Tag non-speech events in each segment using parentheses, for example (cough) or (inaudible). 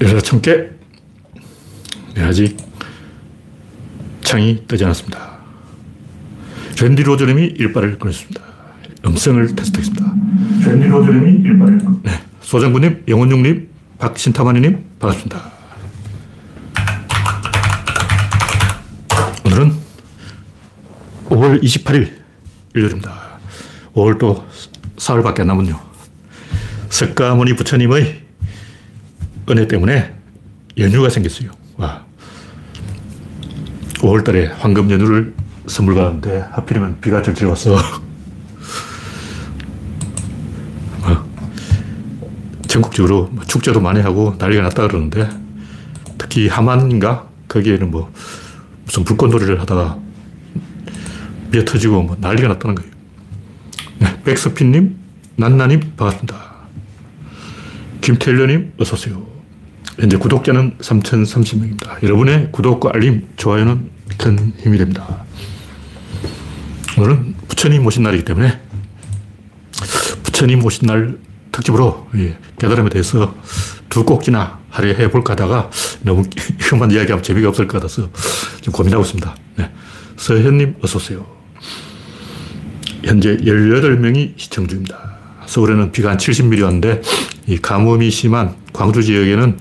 열여덟 개. 네, 아직 창이 뜨지 않았습니다. 랜디 로저님이 일발을 꺼냈습니다. 음성을 테스트했습니다. 랜디 로저님이 일발을 네. 소장군님, 영원용님, 박신타마니님, 반갑습니다. 오늘은 5월 28일 일요일입니다. 5월 또 사흘밖에 안 남은요. 석가모니 부처님의 은혜 때문에 연휴가 생겼어요. 와. 5월 달에 황금 연휴를 선물 받았는데 하필이면 비가 절절 왔어. (laughs) 전국적으로 뭐 축제도 많이 하고 난리가 났다 그러는데 특히 하만인가? 거기에는 뭐 무슨 불꽃놀이를 하다가 미어 터지고 뭐 난리가 났다는 거예요. 네, 백서핀님, 난나님 반갑습니다. 김태일님 어서 오세요. 현재 구독자는 3,030명입니다. 여러분의 구독과 알림, 좋아요는 큰 힘이 됩니다. 오늘은 부처님 오신 날이기 때문에 부처님 오신 날 특집으로 깨달음에 대해서 두 꼭지나 하려 해볼까 하다가 너무 (laughs) 이것만 이야기하면 재미가 없을 것 같아서 지금 고민하고 있습니다. 네. 서현님 어서오세요. 현재 18명이 시청 중입니다. 서울에는 비가 한 70mm 왔는데 이 가뭄이 심한 광주 지역에는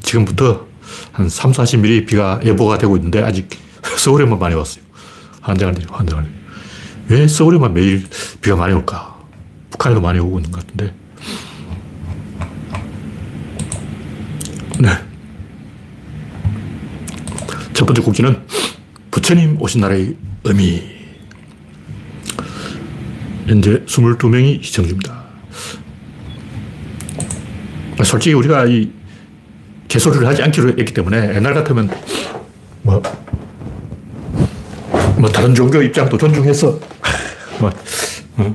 지금부터 한 3, 40mm 비가 예보가 되고 있는데 아직 (laughs) 서울에만 많이 왔어요. 환장을 내리고. 왜 서울에만 매일 비가 많이 올까? 북한에도 많이 오고 있는 것 같은데. 네. 첫 번째 국기는 부처님 오신 날의 의미. 현재 22명이 시청 중입니다. 솔직히 우리가 이 개소리를 하지 않기로 했기 때문에 옛날 같으면 뭐, 뭐 다른 종교 입장도 존중해서 뭐, 어,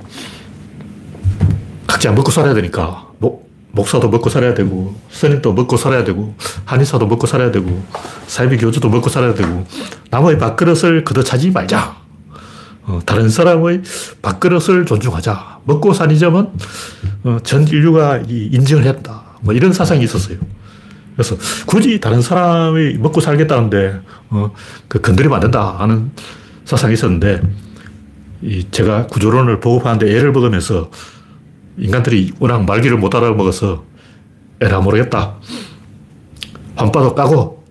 각자 먹고 살아야 되니까 목, 목사도 먹고 살아야 되고 스님도 먹고 살아야 되고 한의사도 먹고 살아야 되고 사이비 교주도 먹고 살아야 되고 남의 밥그릇을 걷어차지 말자. 어, 다른 사람의 밥그릇을 존중하자. 먹고 사는 점은 어, 전 인류가 인정을 했다. 뭐 이런 사상이 있었어요. 그래서 굳이 다른 사람이 먹고 살겠다는데 어, 그 건드리면 안 된다 하는 사상이 있었는데 이 제가 구조론을 보급하는데 애를 먹으면서 인간들이 워낙 말귀를 못 알아먹어서 에라 모르겠다. 환빠도 까고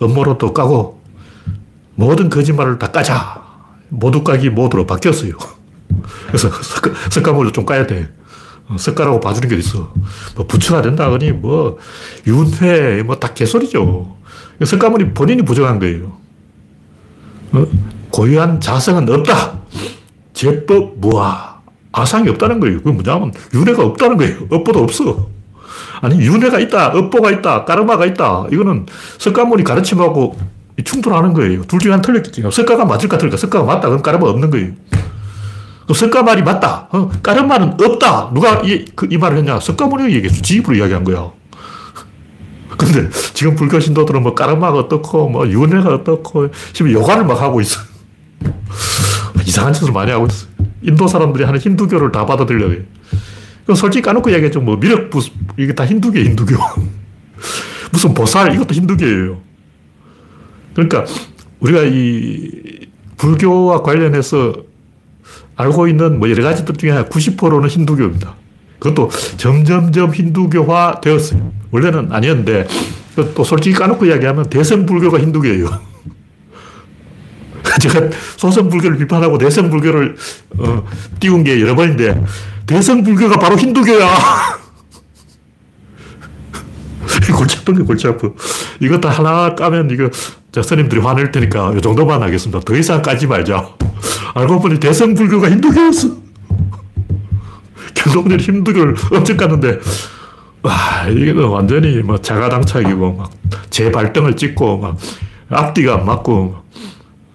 음모론도 까고 모든 거짓말을 다 까자. 모두 까기 모두로 바뀌었어요. 그래서 석가모니를 좀 까야 돼. 석가라고 봐주는 게 있어. 뭐 부처가 된다거니 뭐 윤회 뭐 다 개소리죠. 석가모니 본인이 부정한 거예요. 어? 고유한 자성은 없다. 제법 무아. 아상이 없다는 거예요. 그게 뭐냐면 윤회가 없다는 거예요. 업보도 없어. 아니 윤회가 있다. 업보가 있다. 까르마가 있다. 이거는 석가모니 가르침하고 충돌하는 거예요. 둘 중에 한 틀렸겠지. 석가가 맞을까 틀릴까? 석가가 맞다. 그럼 까르마 없는 거예요. 석가 말이 맞다. 어, 까르마는 없다. 누가 이, 그, 이 말을 했냐? 석가모니가 얘기했어. 지 입으로 이야기한 거야. (laughs) 근데 지금 불교 신도들은 뭐 까르마가 어떻고, 뭐 윤회가 어떻고, 지금 요관을 막 하고 있어. (laughs) 이상한 짓을 많이 하고 있어. 인도 사람들이 하는 힌두교를 다 받아들여요. 솔직히 까놓고 이야기했죠. 뭐 미륵부, 이게 다 힌두교, 힌두교. (laughs) 무슨 보살, 이것도 힌두교예요. 그러니까 우리가 이 불교와 관련해서 알고 있는 뭐 여러 가지들 중에 90%는 힌두교입니다. 그것도 점점점 힌두교화 되었어요. 원래는 아니었는데, 또 솔직히 까놓고 이야기하면 대성불교가 힌두교예요. (laughs) 제가 소성불교를 비판하고 대성불교를 어, 띄운 게 여러 번인데, 대성불교가 바로 힌두교야! (laughs) 골치 아픈 게 골치 아프. 이것도 하나 까면 이거 자, 스님들이 화낼 테니까 이 정도만 하겠습니다. 더 이상 까지 말자. 알고 보니 대성불교가 힌두교였어. 경동들 힌두교를 엄청 깠는데, 와, 이게 완전히 뭐 자가당착이고, 막 재발등을 찍고, 막 앞뒤가 안 맞고,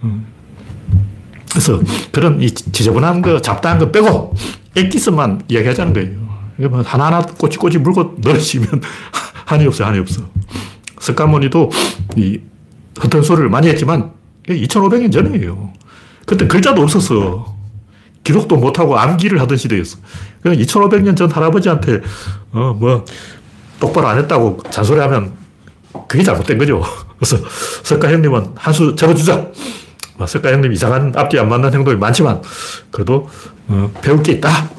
음. 그래서 그런 이 지저분한 거, 잡다한 거 빼고, 액기스만 이야기하자는 거예요. 뭐 하나하나 꼬치꼬치 물고 (laughs) 늘어지면 한이 없어요, 한이 없어. 석가모니도 이 헛된 소리를 많이 했지만 2500년 전이에요. 그때 글자도 없었어. 기록도 못하고 암기를 하던 시대였어. 그냥 2500년 전 할아버지한테, 어, 뭐, 똑바로 안 했다고 잔소리하면 그게 잘못된 거죠. 그래서 석가 형님은 한수 접어주자. 뭐 석가 형님 이상한 앞뒤 안 맞는 행동이 많지만 그래도 어, 배울 게 있다.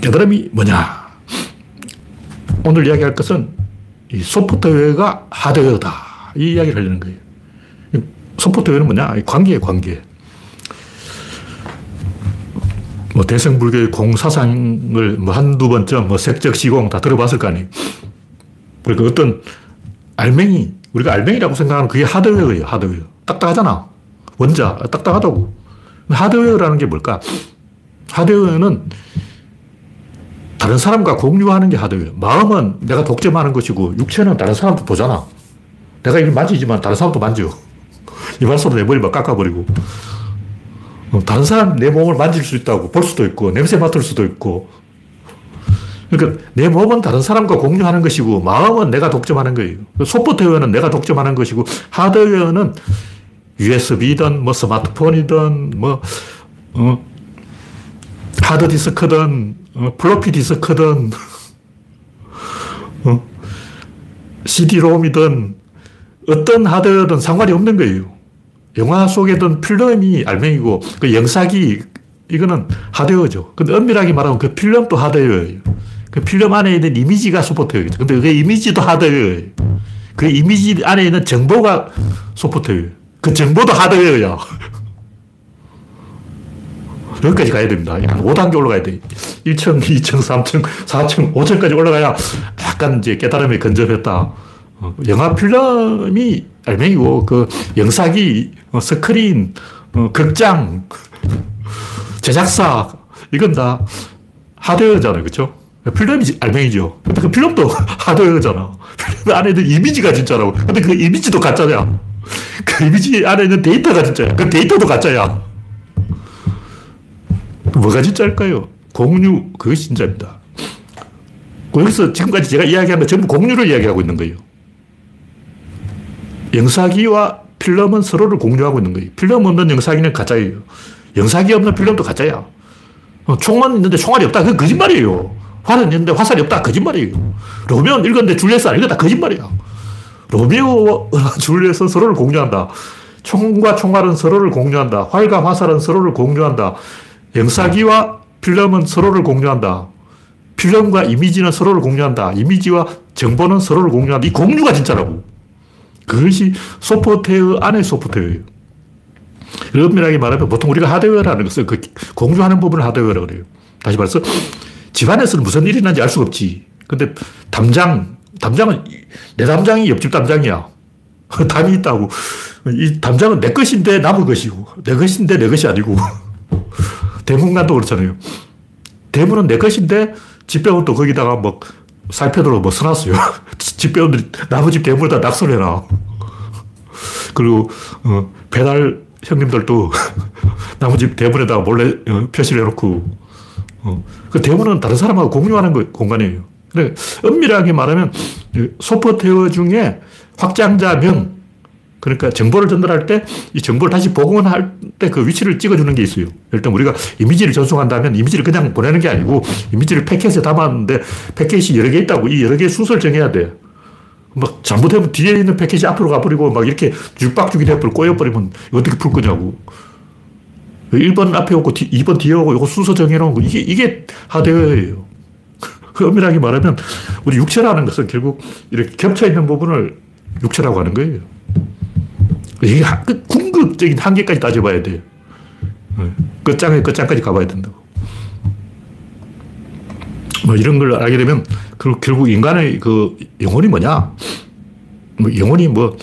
깨달음이 뭐냐? 오늘 이야기할 것은 이 소프트웨어가 하드웨어다. 이 이야기를 하려는 거예요. 소프트웨어는 뭐냐? 관계예 관계. 뭐 대승불교의 공사상을 뭐 한두 번쯤 뭐 색적 시공 다 들어봤을 거 아니에요. 그러니까 어떤 알맹이, 우리가 알맹이라고 생각하는 그게 하드웨어예요, 하드웨어. 딱딱하잖아. 원자, 딱딱하다고. 하드웨어라는 게 뭘까? 하드웨어는 다른 사람과 공유하는 게 하드웨어. 마음은 내가 독점하는 것이고, 육체는 다른 사람도 보잖아. 내가 이걸 만지지만 다른 사람도 만져. 이발소로 내 머리 막 깎아버리고. 어, 다른 사람 내 몸을 만질 수 있다고 볼 수도 있고, 냄새 맡을 수도 있고. 그러니까 내 몸은 다른 사람과 공유하는 것이고, 마음은 내가 독점하는 거예요. 소프트웨어는 내가 독점하는 것이고, 하드웨어는 USB든, 뭐 스마트폰이든, 뭐, 어, 하드디스크든, 어, 플로피 디스크든, 어, CD롬이든, 어떤 하드웨어든 상관이 없는 거예요. 영화 속에 든 필름이 알맹이고 그 영상이 이거는 하드웨어죠. 근데 엄밀하게 말하면 그 필름도 하드웨어예요. 그 필름 안에 있는 이미지가 소프트웨어죠. 근데 그 이미지도 하드웨어예요. 그 이미지 안에 있는 정보가 소프트웨어. 그 정보도 하드웨어야. 여기까지 가야 됩니다. 5단계 올라가야 돼. 1층, 2층, 3층, 4층, 5층까지 올라가야 약간 이제 깨달음이 근접했다. 어, 영화 필름이 알맹이고, 그 영상이, 어, 스크린, 어, 극장, 제작사, 이건 다 하드웨어잖아요. 그쵸? 필름이 알맹이죠. 근데 그 필름도 (laughs) 하드웨어잖아. 필름 안에 있는 이미지가 진짜라고. 근데 그 이미지도 가짜냐. 그 이미지 안에 있는 데이터가 진짜야. 그 데이터도 가짜야. 뭐가 진짜일까요? 공유, 그것이 진짜입니다. 여기서 지금까지 제가 이야기한 거 전부 공유를 이야기하고 있는 거예요. 영사기와 필름은 서로를 공유하고 있는 거예요. 필름 없는 영사기는 가짜예요. 영사기 없는 필름도 가짜야. 어, 총은 있는데 총알이 없다. 그건 거짓말이에요. 활은 있는데 화살이 없다. 거짓말이에요. 로미오는 읽었는데 줄리엣은 안 읽었다. 거짓말이야. 로미오와 (laughs) 줄리엣은 서로를 공유한다. 총과 총알은 서로를 공유한다. 활과 화살은 서로를 공유한다. 영사기와 필름은 서로를 공유한다. 필름과 이미지는 서로를 공유한다. 이미지와 정보는 서로를 공유한다. 이 공유가 진짜라고. 그것이 소프트웨어 안에 소프트웨어예요. 엄밀하게 말하면 보통 우리가 하드웨어라는 것은 그 공유하는 부분을 하드웨어라고 그래요. 다시 말해서 집안에서는 무슨 일이 있는지 알 수가 없지. 근데 담장, 담장은 내 담장이 옆집 담장이야. (laughs) 담이 있다고. 이 담장은 내 것인데 남의 것이고, 내 것인데 내 것이 아니고. 대문관도 그렇잖아요. 대문은 내 것인데 집배원도 거기다가 뭐 살펴도록 뭐 써놨어요. (laughs) 집배원들이 나무 집 대문에다 낙서를 해놔. 그리고 어, 배달 형님들도 (laughs) 집 대문에다가 몰래 어, 표시를 해놓고 어, 그 대문은 다른 사람하고 공유하는 거, 공간이에요. 근데 엄밀하게 말하면 소프트웨어 중에 확장자명 그러니까 정보를 전달할 때 이 정보를 다시 복원할 때 그 위치를 찍어주는 게 있어요. 일단 우리가 이미지를 전송한다면 이미지를 그냥 보내는 게 아니고 이미지를 패킷에 담았는데 패킷이 여러 개 있다고 이 여러 개의 순서를 정해야 돼. 막 잘못하면 뒤에 있는 패킷이 앞으로 가버리고 막 이렇게 죽박죽이 돼버리고 꼬여버리면 어떻게 풀 거냐고. 1번 앞에 오고 2번 뒤에 오고 이거 순서 정해놓은 거 이게, 이게. 그 (laughs) 엄밀하게 말하면 우리 육체라는 것은 결국 이렇게 겹쳐 있는 부분을 육체라고 하는 거예요. 이게 그 궁극적인 한계까지 따져봐야 돼요. 네. 끝장에 끝장까지 가봐야 된다고. 뭐 이런 걸 알게 되면 결국 인간의 그 영혼이 뭐냐? 뭐 영혼이 뭐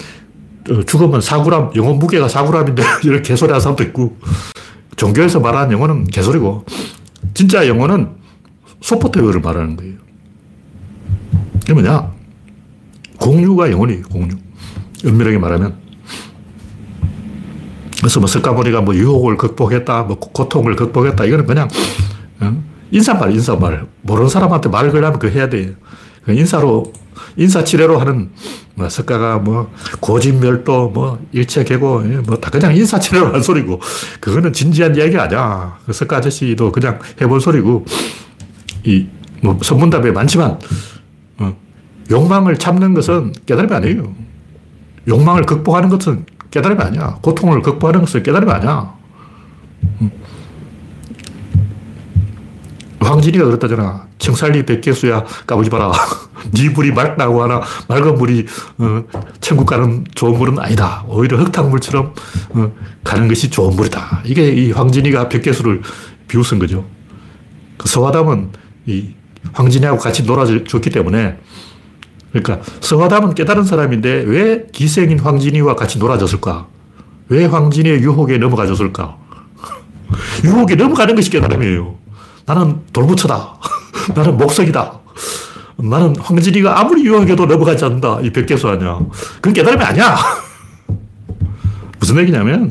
어, 죽으면 4g, 영혼 무게가 4g인데 (laughs) 이렇게 개소리 하는 사람도 있고 종교에서 말하는 영혼은 개소리고 진짜 영혼은 소프트웨어를 말하는 거예요. 이게 뭐냐? 공유가 영혼이에요, 공유. 엄밀하게 말하면. 그래서 뭐 석가모니가 뭐 유혹을 극복했다, 뭐 고통을 극복했다. 이거는 그냥 어? 인사말, 인사말. 모르는 사람한테 말을 걸려면 그 해야. 그 인사로, 인사치레로 하는 뭐 석가가 뭐 고진멸도 뭐 일체계고 예, 뭐다 그냥 인사치레로 하는 소리고 그거는 진지한 이야기 아니야. 그 석가 아저씨도 그냥 해본 소리고 이 뭐 선문답에 많지만 어, 욕망을 참는 것은 깨달음이 아니에요. 욕망을 극복하는 것은 깨달음이 아니야. 고통을 극복하는 것은 깨달음이 아니야. 음. 황진이가 그랬다잖아. 청살리 백개수야 까부지 마라. (laughs) 네 물이 맑다고 하나 맑은 물이 어, 천국 가는 좋은 물은 아니다. 오히려 흙탕물처럼 어, 가는 것이 좋은 물이다. 이게 이 황진이가 백개수를 비웃은 거죠. 그 서화담은 이 황진이하고 같이 놀아줬기 때문에 그러니까 서화담은 깨달은 사람인데 왜 기생인 황진이와 같이 놀아줬을까? 왜 황진이의 유혹에 넘어가줬을까? (laughs) 유혹에 넘어가는 것이 깨달음이에요. 나는 돌부처다. (laughs) 나는 목석이다. 나는 황진이가 아무리 유혹해도 넘어가지 않는다. 이 백개수 아니야. 그건 깨달음이 아니야. (laughs) 무슨 얘기냐면,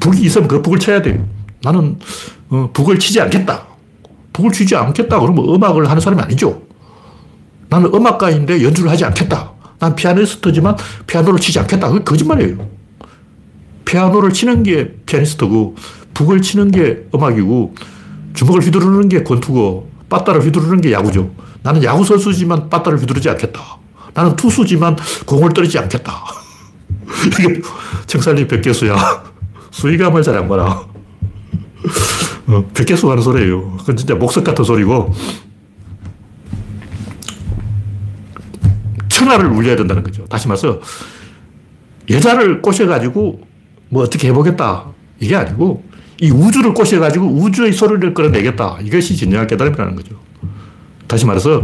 북이 있으면 그 북을 쳐야 돼. 나는 어, 북을 치지 않겠다. 북을 치지 않겠다. 그러면 음악을 하는 사람이 아니죠. 나는 음악가인데 연주를 하지 않겠다. 난 피아니스트지만 피아노를 치지 않겠다. 그게 거짓말이에요. 피아노를 치는 게 피아니스트고, 북을 치는 게 음악이고, 주먹을 휘두르는 게 권투고, 빠따를 휘두르는 게 야구죠. 나는 야구 선수지만 빠따를 휘두르지 않겠다. 나는 투수지만 공을 떨지 않겠다. (laughs) 이게 청살리 백개수야. 수위감을 잘 안 봐라. 어, 백개수 하는 소리예요. 그건 진짜 목석 같은 소리고, 천하를 울려야 된다는 거죠. 다시 말해서, 여자를 꼬셔가지고, 뭐 어떻게 해보겠다. 이게 아니고, 이 우주를 꼬셔가지고 우주의 소리를 끌어내겠다. 이것이 진정한 깨달음이라는 거죠. 다시 말해서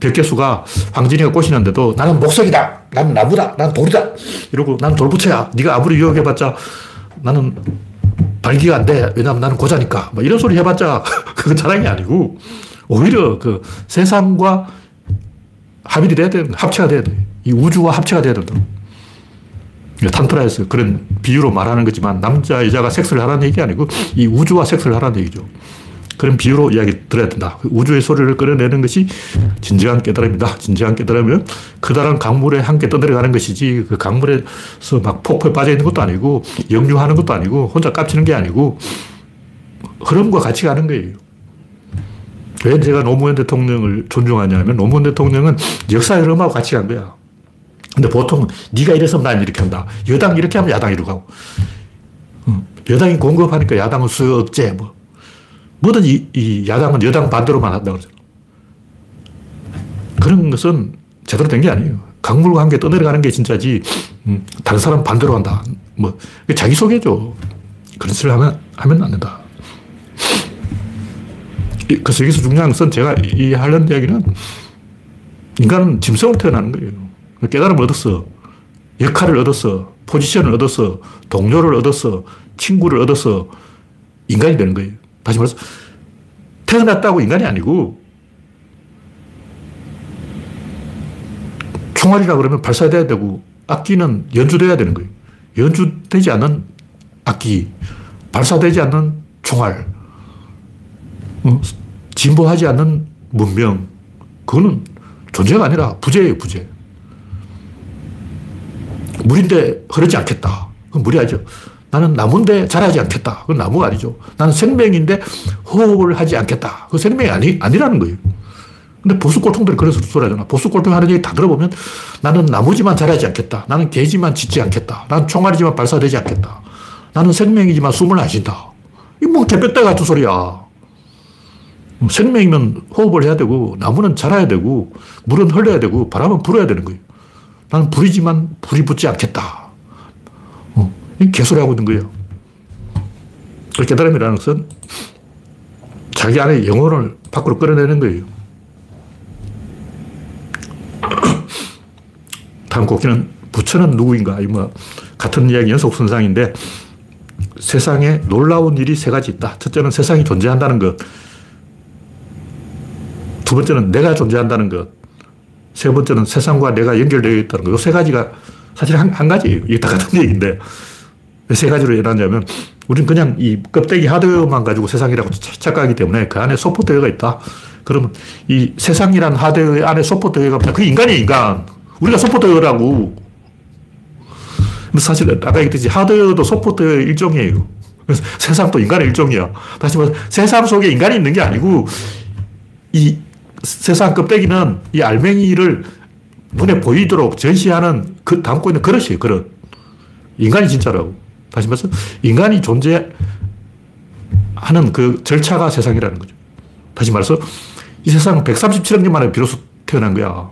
백개수가 황진이가 꼬시는데도 나는 목석이다. 나는 나무다. 나는 돌이다. 이러고 나는 돌부처야. 네가 아무리 유혹해봤자 나는 발기가 안 돼. 왜냐하면 나는 고자니까. 뭐 이런 소리 해봤자 (laughs) 그건 자랑이 아니고 오히려 그 세상과 합일이 돼야 돼. 합체가 돼야 돼. 이 우주와 합체가 돼야 된다. 탄트라에서 그런 비유로 말하는 거지만 남자, 여자가 섹스를 하라는 얘기 아니고 이 우주와 섹스를 하라는 얘기죠. 그런 비유로 이야기 들어야 된다. 그 우주의 소리를 끌어내는 것이 진정한 깨달음이다. 진정한 깨달음은 그다란 강물에 함께 떠내려가는 것이지 그 강물에서 막 폭포에 빠져 있는 것도 아니고 역류하는 것도 아니고 혼자 깝치는 게 아니고 흐름과 같이 가는 거예요. 왜 제가 노무현 대통령을 존중하냐면 노무현 대통령은 역사의 흐름하고 같이 간 거야. 근데 보통 네가 이래서 난 이렇게 한다. 여당 이렇게 하면 야당 이렇게 하고. 여당이 공급하니까 야당은 수요 억제 뭐. 뭐든 이, 이 야당은 여당 반대로만 한다 그러잖아. 그런 것은 제대로 된 게 아니에요. 강물과 함께 떠내려가는 게 진짜지, 음, 다른 사람 반대로 한다. 뭐, 자기소개죠. 그런 짓을 하면, 하면 안 된다. 그래서 여기서 중요한 것은 제가 이 하려는 이야기는 인간은 짐승으로 태어나는 거예요. 깨달음을 얻었어. 역할을 얻었어. 포지션을 얻었어. 동료를 얻었어. 친구를 얻었어. 인간이 되는 거예요. 다시 말해서 태어났다고 인간이 아니고 총알이라 그러면 발사돼야 되고 악기는 연주돼야 되는 거예요. 연주되지 않는 악기, 발사되지 않는 총알, 어? 진보하지 않는 문명, 그거는 존재가 아니라 부재예요, 부재. 물인데 흐르지 않겠다. 그건 물이 아니죠. 나는 나무인데 자라지 않겠다. 그건 나무가 아니죠. 나는 생명인데 호흡을 하지 않겠다. 그 생명이 아니, 아니라는 거예요. 근데 보수골통들이 그래서 소리 하잖아. 보수골통 하는 얘기 다 들어보면 나는 나무지만 자라지 않겠다. 나는 개지만 짖지 않겠다. 나는 총알이지만 발사되지 않겠다. 나는 생명이지만 숨을 안 쉰다. 이뭐 개뼈대 같은 소리야. 생명이면 호흡을 해야 되고, 나무는 자라야 되고, 물은 흘러야 되고, 바람은 불어야 되는 거예요. 나는 불이지만 불이 붙지 않겠다. 개소리 하고 있는 거예요. 그 깨달음이라는 것은 자기 안에 영혼을 밖으로 끌어내는 거예요. (clears throat) 다음 곡기는 부처는 누구인가? 뭐 같은 이야기 연속선상인데 세상에 놀라운 일이 세 가지 있다. 첫째는 세상이 존재한다는 것. 두 번째는 내가 존재한다는 것. 세 번째는 세상과 내가 연결되어 있다는 것. 이 세 가지가 사실 한, 한 가지예요. 이게 다 같은 얘기인데 세 가지로 일어나냐면 우리는 그냥 이 껍데기 하드웨어만 가지고 세상이라고 착각하기 때문에 그 안에 소프트웨어가 있다. 그러면 이 세상이란 하드웨어 안에 소프트웨어가 없다. 그 인간이 인간. 우리가 소프트웨어라고. 근데 사실 아까 얘기했듯이 하드웨어도 소프트웨어 일종이에요. 그래서 세상도 인간의 일종이야. 다시 말해서 세상 속에 인간이 있는 게 아니고 이 세상 껍데기는 이 알맹이를 눈에 보이도록 전시하는 그 담고 있는 그릇이에요, 그릇. 인간이 진짜라고. 다시 말해서 인간이 존재하는 그 절차가 세상이라는 거죠. 다시 말해서 이 세상은 137억 년 만에 비로소 태어난 거야.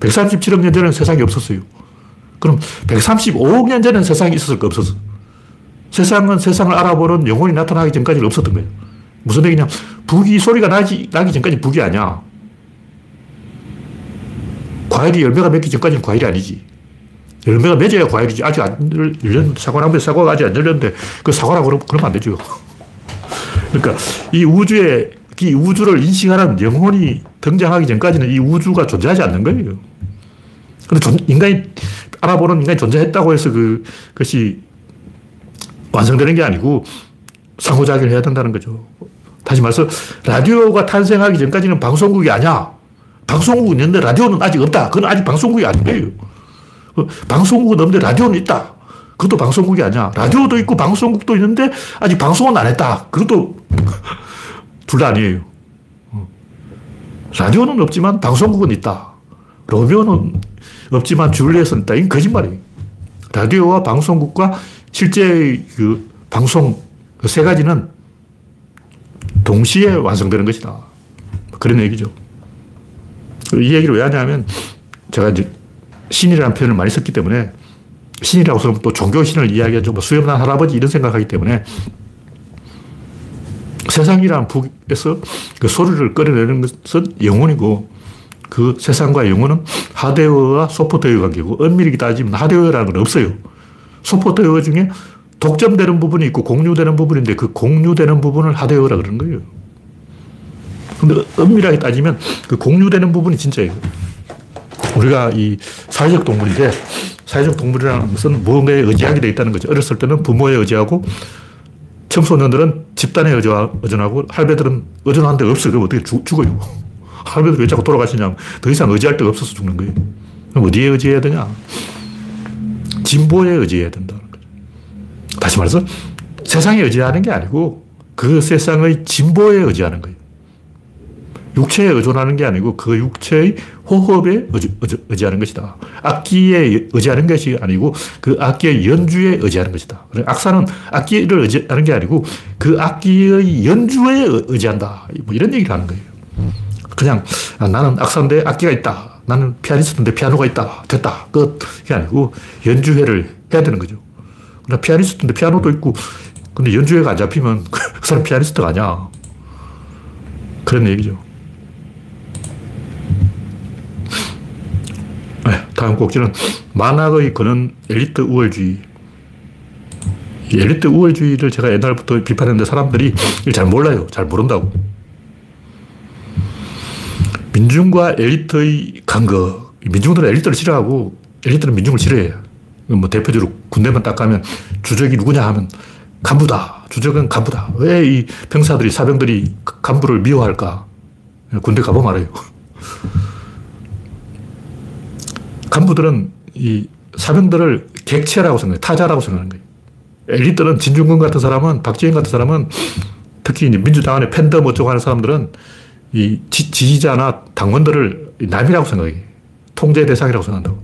137억 년 전에는 세상이 없었어요. 그럼 135억 년 전에는 세상이 있었을까? 없었어. 세상은 세상을 알아보는 영혼이 나타나기 전까지는 없었던 거예요. 무슨 얘기냐? 북이 소리가 나기, 나기 전까지 북이 아니야. 과일이 열매가 맺기 전까지는 과일이 아니지. 열매가 맺어야 과일이지. 아직 안 열렸는데, 사과나무에 사과가 아직 안 열렸는데, 그 사과라고 그러면, 그러면 안 되죠. (laughs) 그러니까 이 우주에, 이 우주를 인식하는 영혼이 등장하기 전까지는 이 우주가 존재하지 않는 거예요. 근데 인간이, 알아보는 인간이 존재했다고 해서 그, 것이 완성되는 게 아니고 상호작용을 해야 된다는 거죠. 다시 말해서 라디오가 탄생하기 전까지는 방송국이 아니야. 방송국은 있는데 라디오는 아직 없다. 그건 아직 방송국이 아니에요. 그 방송국은 없는데 라디오는 있다. 그것도 방송국이 아니야. 라디오도 있고 방송국도 있는데 아직 방송은 안 했다. 그것도 (laughs) 둘 다 아니에요. 라디오는 없지만 방송국은 있다. 로미오는 없지만 줄리엣은 있다. 이건 거짓말이에요. 라디오와 방송국과 실제 그 방송 그 세 가지는 동시에 완성되는 것이다. 그런 얘기죠. 이 얘기를 왜 하냐면 제가 이제 신이라는 표현을 많이 썼기 때문에 신이라고 쓰면 또 종교신을 이야기하죠. 뭐 수염난 할아버지 이런 생각하기 때문에 세상이라는 북에서 그 소리를 끌어내는 것은 영혼이고 그 세상과 영혼은 하드웨어와 소프트웨어 관계고 엄밀히 따지면 하드웨어라는 건 없어요. 소프트웨어 중에 독점되는 부분이 있고 공유되는 부분인데 그 공유되는 부분을 하드웨어라 그러는 거예요. 근데 엄밀하게 따지면 그 공유되는 부분이 진짜예요. 우리가 이 사회적 동물인데 사회적 동물이라는 것은 무언가에 의지하게 돼 있다는 거죠. 어렸을 때는 부모에 의지하고 청소년들은 집단에 의존하고 할배들은 의존하는 데가 없어요. 그럼 어떻게 죽, 죽어요. (laughs) 할배들 왜 자꾸 돌아가시냐. 더 이상 의지할 데가 없어서 죽는 거예요. 그럼 어디에 의지해야 되냐. 진보에 의지해야 된다는 거죠. 다시 말해서 세상에 의지하는 게 아니고 그 세상의 진보에 의지하는 거예요. 육체에 의존하는 게 아니고 그 육체의 호흡에 의지, 의지, 하는 것이다. 악기에 의지하는 것이 아니고 그 악기의 연주에 의지하는 것이다. 악사는 악기를 의지하는 게 아니고 그 악기의 연주에 의지한다. 뭐 이런 얘기를 하는 거예요. 그냥 아, 나는 악사인데 악기가 있다. 나는 피아니스트인데 피아노가 있다. 됐다. 끝. 이게 아니고 연주회를 해야 되는 거죠. 나 피아니스트인데 피아노도 있고 근데 연주회가 안 잡히면 (laughs) 그 사람 피아니스트가 아니야. 그런 얘기죠. 네, 다음 곡지는 만학의 근원 엘리트 우월주의. 엘리트 우월주의를 제가 옛날부터 비판했는데 사람들이 잘 몰라요. 잘 모른다고. 민중과 엘리트의 간극. 민중들은 엘리트를 싫어하고 엘리트는 민중을 싫어해요. 뭐 대표적으로 군대만 딱 가면 주적이 누구냐 하면 간부다. 주적은 간부다. 왜 이 병사들이, 사병들이 간부를 미워할까? 군대 가보면 알아요. 간부들은 이 사병들을 객체라고 생각해요. 타자라고 생각하는 거예요. 엘리트는 진중권 같은 사람은, 박지원 같은 사람은 특히 이제 민주당 안에 팬덤 어쩌고 하는 사람들은 이 지, 지지자나 당원들을 남이라고 생각해. 통제 대상이라고 생각한다고.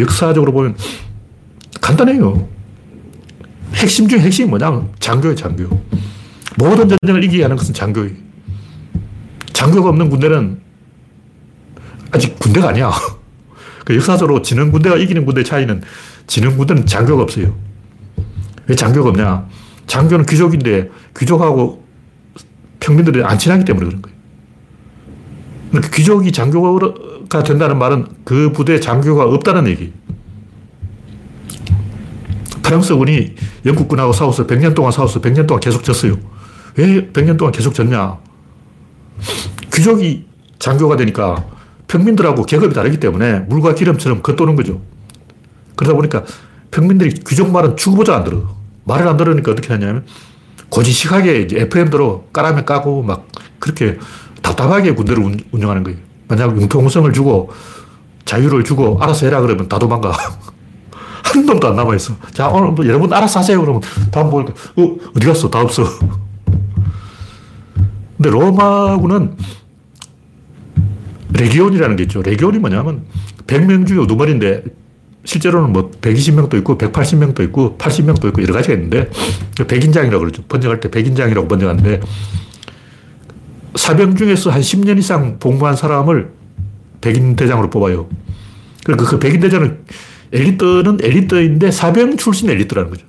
역사적으로 보면 간단해요. 핵심 중 핵심이 뭐냐면 장교예요, 장교. 모든 전쟁을 이기게 하는 것은 장교예요. 장교가 없는 군대는 아직 군대가 아니야. (laughs) 그 역사적으로 지는 군대와 이기는 군대의 차이는 지는 군대는 장교가 없어요. 왜 장교가 없냐? 장교는 귀족인데 귀족하고 평민들이 안 친하기 때문에 그런 거예요. 그러니까 귀족이 장교가 된다는 말은 그 부대에 장교가 없다는 얘기. 프랑스군이 영국군하고 싸워서 100년 동안 싸워서 100년 동안 계속 졌어요. 왜 100년 동안 계속 졌냐? 귀족이 장교가 되니까 평민들하고 계급이 다르기 때문에 물과 기름처럼 겉도는 거죠. 그러다 보니까 평민들이 귀족 말은 죽어보자 안 들어. 말을 안 들으니까 어떻게 하냐면 고지식하게 FM대로 까라면 까고 막 그렇게 답답하게 군대를 운, 운영하는 거예요. 만약 융통성을 주고 자유를 주고 알아서 해라 그러면 다 도망가. (laughs) 한 놈도 안 남아있어. 자, 오늘 뭐 여러분 알아서 하세요. 그러면 다음 보니까, 어, 어디 갔어? 다 없어. (laughs) 근데 로마군은 레기온이라는 게 있죠. 레기온이 뭐냐면 100명 중에 우두머리인데 실제로는 뭐 120명도 있고 180명도 있고 80명도 있고 여러 가지가 있는데 백인장이라고 그러죠. 번역할 때 백인장이라고 번역하는데 사병 중에서 한 10년 이상 복무한 사람을 백인 대장으로 뽑아요. 그러니까 그 백인 대장은 엘리트는 엘리트인데 사병 출신 엘리트라는 거죠.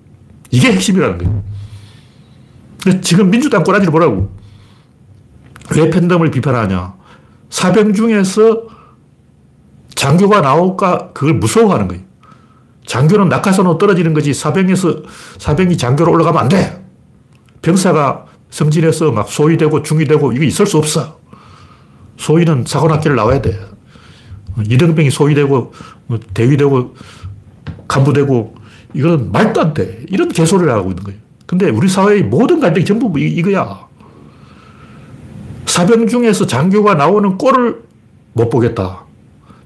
이게 핵심이라는 거예요. 근데 지금 민주당 꼬라지를 보라고. 왜 팬덤을 비판하냐. 사병 중에서 장교가 나올까 그걸 무서워하는 거예요. 장교는 낙하산으로 떨어지는 거지 사병에서 사병이 장교로 올라가면 안 돼. 병사가 승진해서 막 소위 되고 중위 되고 이거 있을 수 없어. 소위는 사관학교를 나와야 돼. 이등병이 소위 되고 뭐 대위 되고 간부 되고 이건 말도 안 돼. 이런 개소리를 하고 있는 거예요. 근데 우리 사회의 모든 갈등이 전부 뭐 이거야. 사병 중에서 장교가 나오는 꼴을 못 보겠다.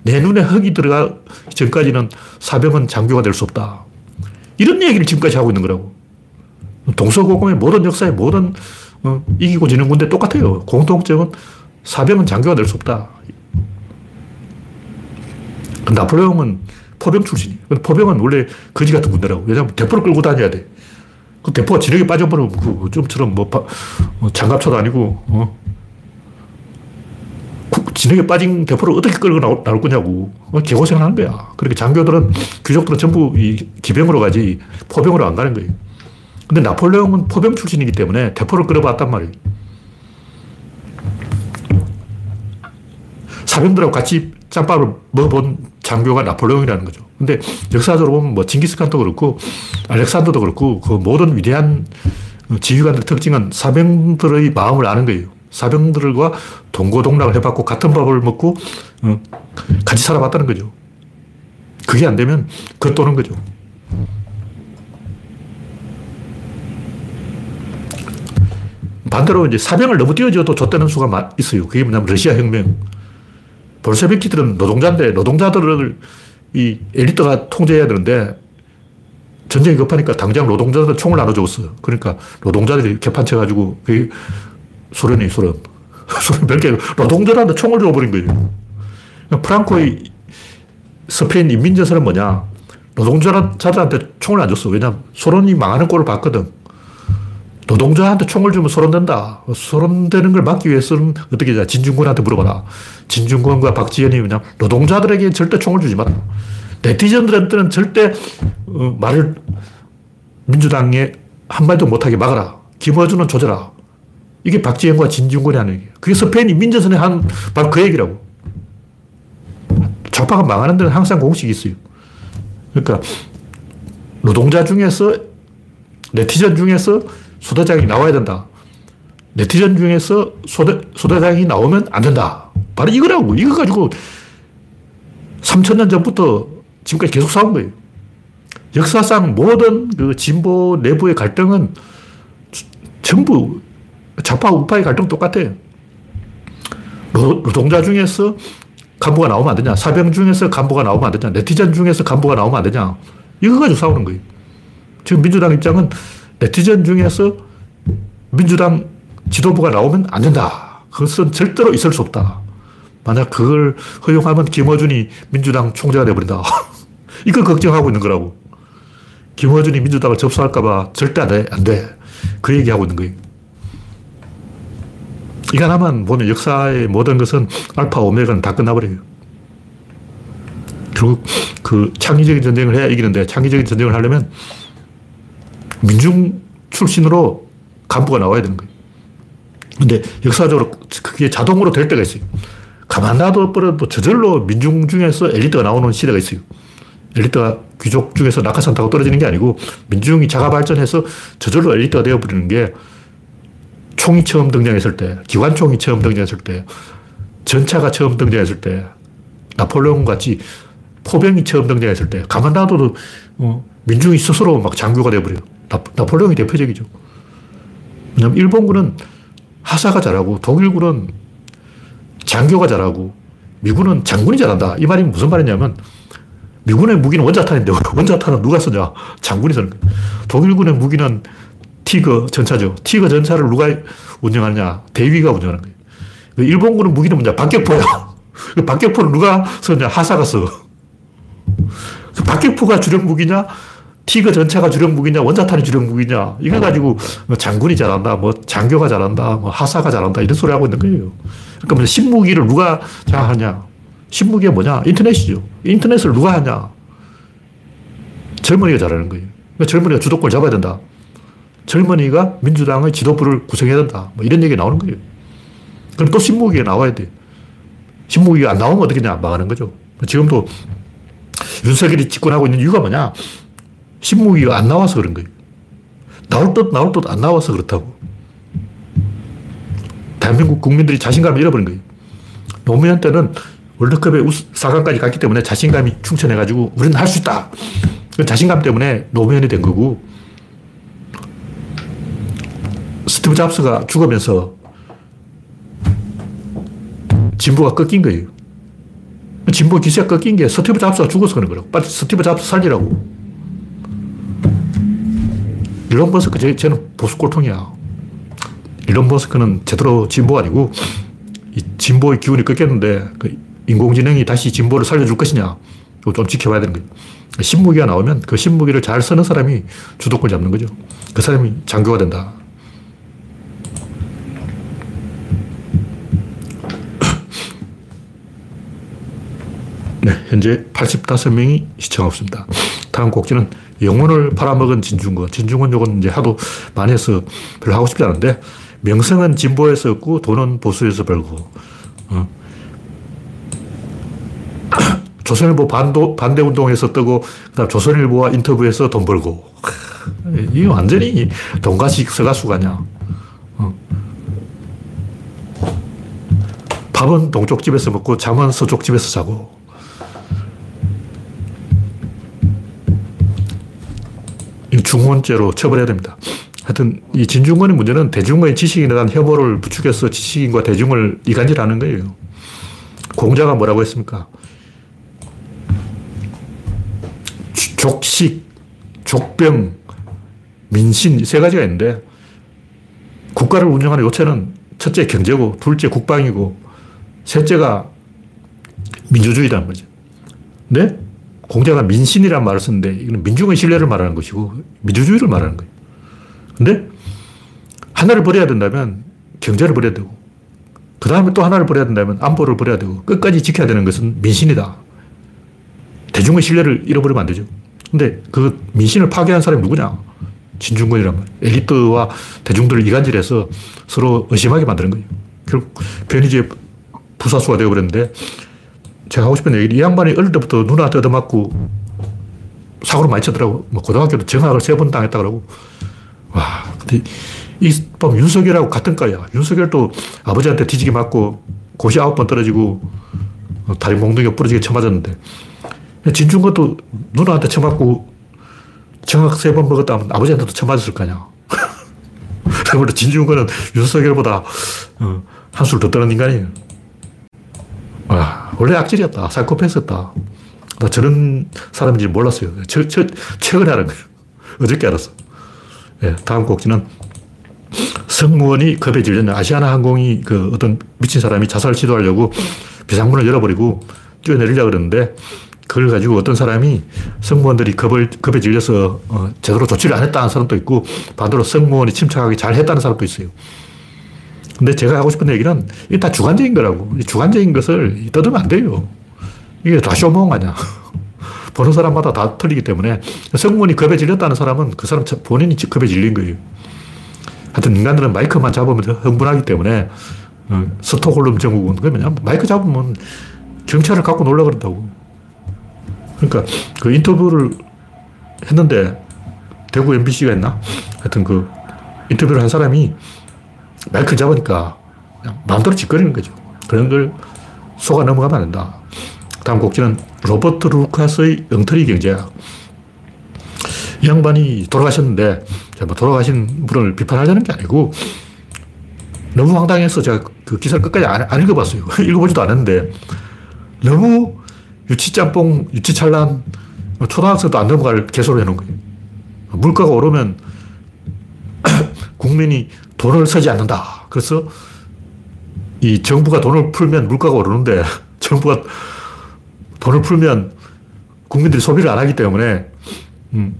내 눈에 흙이 들어가 전까지는 사병은 장교가 될 수 없다. 이런 얘기를 지금까지 하고 있는 거라고. 동서고금의 모든 역사의 모든 어, 이기고 지는 군대 똑같아요. 공통점은 사병은 장교가 될 수 없다. 나폴레옹은 포병 출신이. 포병은 원래 거지 같은 군대라고. 왜냐하면 대포를 끌고 다녀야 돼. 그 대포가 지력에 빠져버리면 그 좀처럼 뭐, 뭐 장갑차도 아니고 어? 진흙에 빠진 대포를 어떻게 끌고 나올, 나올 거냐고. 어, 개고생을 하는 거야. 그렇게 장교들은, 귀족들은 전부 이 기병으로 가지 포병으로 안 가는 거예요. 근데 나폴레옹은 포병 출신이기 때문에 대포를 끌어봤단 말이에요. 사병들하고 같이 짬밥을 먹어본 장교가 나폴레옹이라는 거죠. 근데 역사적으로 보면 뭐 징기스칸도 그렇고 알렉산더도 그렇고 그 모든 위대한 지휘관의 특징은 사병들의 마음을 아는 거예요. 사병들과 동고동락을 해봤고 같은 밥을 먹고 어, 같이 살아봤다는 거죠. 그게 안 되면 겉도는 거죠. 반대로 이제 사병을 너무 띄워줘도 좆되는 수가 있어요. 그게 뭐냐면 러시아 혁명. 볼셰비키들은 노동자인데 노동자들을 이 엘리트가 통제해야 되는데 전쟁이 급하니까 당장 노동자들 총을 나눠줬어. 그러니까 노동자들이 개판쳐가지고 그 소련이 소련. (laughs) 소련 별게 노동자한테 총을 줘버린 거예요. 프랑코의 스페인 인민전선은 뭐냐. 노동자들한테 총을 안 줬어. 왜냐면 소련이 망하는 꼴을 봤거든. 노동자한테 총을 주면 소론된다. 소론되는 걸 막기 위해서는 어떻게 하냐. 진중권한테 물어봐라. 진중권과 박지현이 그냥 노동자들에게 절대 총을 주지 마라. 네티즌들한테는 절대 어, 말을 민주당에 한마디도 못하게 막아라. 김어준은 조져라. 이게 박지현과 진중권이 하는 얘기예요. 그게 스페인 인민전선에 한 바로 그 얘기라고. 좌파가 망하는 데는 항상 공식이 있어요. 그러니까 노동자 중에서 네티즌 중에서 소대장이 나와야 된다. 네티즌 중에서 소대, 소대장이 나오면 안 된다. 바로 이거라고. 이거 가지고 3천년 전부터 지금까지 계속 싸운 거예요. 역사상 모든 그 진보 내부의 갈등은 전부 좌파 우파의 갈등 똑같아요. 노동자 중에서 간부가 나오면 안 되냐. 사병 중에서 간부가 나오면 안 되냐. 네티즌 중에서 간부가 나오면 안 되냐. 이거 가지고 싸우는 거예요. 지금 민주당 입장은 네티즌 중에서 민주당 지도부가 나오면 안 된다. 그것은 절대로 있을 수 없다. 만약 그걸 허용하면 김어준이 민주당 총재가 되어버린다. (laughs) 이걸 걱정하고 있는 거라고. 김어준이 민주당을 접수할까봐 절대 안 돼. 안 돼. 그 얘기하고 있는 거예요. 이거 하나만 보면 역사의 모든 것은 알파, 오메가는 다 끝나버려요. 결국 그 창의적인 전쟁을 해야 이기는데 창의적인 전쟁을 하려면 민중 출신으로 간부가 나와야 되는 거예요. 근데 역사적으로 그게 자동으로 될 때가 있어요. 가만 놔둬버려도 저절로 민중 중에서 엘리트가 나오는 시대가 있어요. 엘리트가 귀족 중에서 낙하산 타고 떨어지는 게 아니고 민중이 자가 발전해서 저절로 엘리트가 되어버리는 게 총이 처음 등장했을 때, 기관총이 처음 등장했을 때, 전차가 처음 등장했을 때, 나폴레옹 같이 포병이 처음 등장했을 때, 가만 놔둬도 어, 민중이 스스로 막 장교가 되어버려요. 나, 나폴레옹이 대표적이죠. 왜냐면 일본군은 하사가 잘하고 독일군은 장교가 잘하고 미군은 장군이 잘한다. 이 말이 무슨 말이냐면 미군의 무기는 원자탄인데 (laughs) 원자탄은 누가 쓰냐? 장군이 쓰는 거예요. 독일군의 무기는 티거 전차죠. 티거 전차를 누가 운영하냐? 대위가 운영하는 거예요. 그 일본군은 무기는 뭐냐? 박격포야. 그 박격포를 누가 썼냐? 하사가 써. 그 박격포가 주력 무기냐? 티그 전차가 주력 무기냐? 원자탄이 주력 무기냐? 이거 가지고 뭐 장군이 잘한다, 뭐 장교가 잘한다, 뭐 하사가 잘한다, 이런 소리 하고 있는 거예요. 그러니까 뭐 신무기를 누가 잘 하냐? 신무기가 뭐냐? 인터넷이죠. 인터넷을 누가 하냐? 젊은이가 잘하는 거예요. 그러니까 젊은이가 주도권을 잡아야 된다. 젊은이가 민주당의 지도부를 구성해야 된다. 뭐 이런 얘기 나오는 거예요. 그럼 또 신무기가 나와야 돼. 신무기가 안 나오면 어떻게 냐 망하는 거죠. 지금도 윤석열이 집권하고 있는 이유가 뭐냐? 신무기가 안 나와서 그런 거예요. 나올 듯 나올 듯 안 나와서 그렇다고. 대한민국 국민들이 자신감을 잃어버린 거예요. 노무현 때는 월드컵에 4강까지 갔기 때문에 자신감이 충천해가지고 우리는 할 수 있다. 그 자신감 때문에 노무현이 된 거고 스티브 잡스가 죽으면서 진보가 꺾인 거예요. 진보 기세가 꺾인 게 스티브 잡스가 죽어서 그런 거라고. 빨리 스티브 잡스 살리라고. 일론 머스크, 쟤는 보수 꼴통이야. 일론 머스크는 제대로 진보가 아니고 이 진보의 기운이 꺾였는데 그 인공지능이 다시 진보를 살려줄 것이냐. 이거 좀 지켜봐야 되는 거예요. 신무기가 나오면 그 신무기를 잘 쓰는 사람이 주도권 잡는 거죠. 그 사람이 장교가 된다. 네, 현재 85명이 시청하고 있습니다. 다음 곡지는 영혼을 팔아먹은 진중권. 진중권 요건 이제 하도 많이 해서 별로 하고 싶지 않은데, 명성은 진보에서 얻고 돈은 보수에서 벌고, 어. (clears throat) 조선일보 반도, 반대 운동에서 뜨고, 그 다음 조선일보와 인터뷰에서 돈 벌고. 이 완전히 돈가식 서가수가 아니야. 어. 밥은 동쪽 집에서 먹고, 잠은 서쪽 집에서 자고. 중원죄로 처벌해야 됩니다. 하여튼 이 진중권의 문제는 대중의 지식인에 대한 혐오를 부추겨서 지식인과 대중을 이간질하는 거예요. 공자가 뭐라고 했습니까? 족식, 족병, 민신 세 가지가 있는데 국가를 운영하는 요체는 첫째 경제고 둘째 국방이고 셋째가 민주주의란 말이죠. 근데 공자가 민신이라는 말을 썼는데 이건 민중의 신뢰를 말하는 것이고 민주주의를 말하는 거예요. 근데 하나를 버려야 된다면 경제를 버려야 되고 그 다음에 또 하나를 버려야 된다면 안보를 버려야 되고 끝까지 지켜야 되는 것은 민신이다. 대중의 신뢰를 잃어버리면 안 되죠. 근데 그 민신을 파괴한 사람이 누구냐? 진중권이란 말. 엘리트와 대중들을 이간질해서 서로 의심하게 만드는 거예요. 결국 변희재 부사수가 되어버렸는데 제가 하고 싶은 얘기 이 양반이 어릴 때부터 누나한테 얻어맞고 사고를 많이 쳤더라고. 뭐 고등학교도 정학을 세 번 당했다 그러고. 와, 근데 이밤 윤석열하고 같은 과야. 윤석열도 아버지한테 뒤지게 맞고 고시 아홉 번 떨어지고 다리 몽둥이가 부러지게 쳐맞았는데 진중권도 누나한테 쳐맞고 정학 세 번 먹었다 하면 아버지한테도 쳐맞았을 거 아니야. (laughs) 그러므로 진중권은 윤석열보다 어, 한술 더 떠는 인간이에요. 와, 원래 악질이었다. 사이코패스였다. 나 저런 사람인지 몰랐어요. 저, 저, 최근에 알은 거예요. 어저께 알았어. 네, 다음 곡지는 승무원이 겁에 질렸네. 아시아나 항공이 그 어떤 미친 사람이 자살 시도하려고 비상문을 열어버리고 뛰어내리려고 그러는데 그걸 가지고 어떤 사람이 승무원들이 겁을, 겁에 질려서 어, 제대로 조치를 안 했다는 사람도 있고 반대로 승무원이 침착하게 잘 했다는 사람도 있어요. 근데 제가 하고 싶은 얘기는 이게 다 주관적인 거라고. 주관적인 것을 떠들면 안 돼요. 이게 다 쇼몽 아니야. (laughs) 보는 사람마다 다 틀리기 때문에 성문이 겁에 질렸다는 사람은 그 사람 본인이 겁에 질린 거예요. 하여튼 인간들은 마이크만 잡으면 흥분하기 때문에 어, 스톡홀름 증후군. 그러면 마이크 잡으면 경찰을 갖고 놀라 그런다고. 그러니까 그 인터뷰를 했는데 대구 MBC가 했나? 하여튼 그 인터뷰를 한 사람이 마이크 잡으니까 마음대로 짓거리는 거죠. 그런 걸 속아 넘어가면 안 된다. 다음 곡지는 로버트 루카스의 엉터리 경제학. 이 양반이 돌아가셨는데, 뭐 돌아가신 분을 비판하려는 게 아니고, 너무 황당해서 제가 그 기사를 끝까지 안, 안 읽어봤어요. (laughs) 읽어보지도 않았는데, 너무 유치짬뽕, 유치찬란, 초등학생도 안 넘어갈 개소를 해놓은 거예요. 물가가 오르면 국민이 돈을 쓰지 않는다. 그래서 이 정부가 돈을 풀면 물가가 오르는데 (laughs) 정부가 돈을 풀면 국민들이 소비를 안 하기 때문에 음,